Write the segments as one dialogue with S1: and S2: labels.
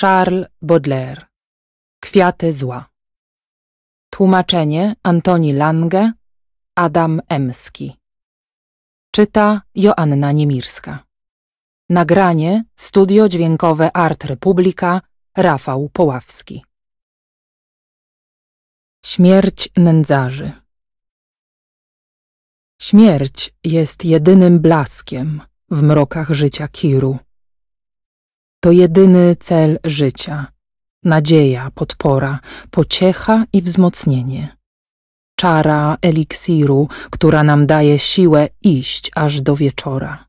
S1: Charles Baudelaire. Kwiaty zła. Tłumaczenie Antoni Lange Adam Emski. Czyta Joanna Niemirska. Nagranie Studio Dźwiękowe Art Republika Rafał Poławski. Śmierć nędzarzy. Śmierć jest jedynym blaskiem w mrokach życia Kiru. To jedyny cel życia, nadzieja, podpora, pociecha i wzmocnienie. Czara eliksiru, która nam daje siłę iść aż do wieczora.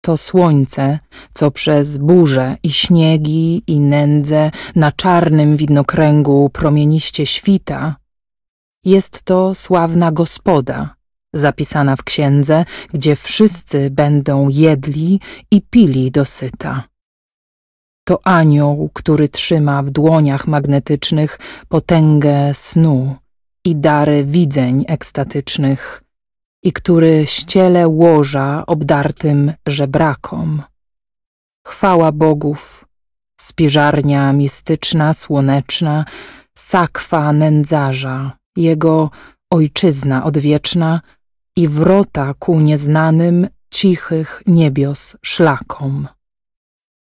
S1: To słońce, co przez burze i śniegi i nędzę na czarnym widnokręgu promieniście świta, jest to sławna gospoda, zapisana w księdze, gdzie wszyscy będą jedli i pili dosyta. To anioł, który trzyma w dłoniach magnetycznych potęgę snu i dary widzeń ekstatycznych i który ściele łoża obdartym żebrakom. Chwała bogów, spiżarnia mistyczna, słoneczna, sakwa nędzarza, jego ojczyzna odwieczna i wrota ku nieznanym, cichych niebios szlakom.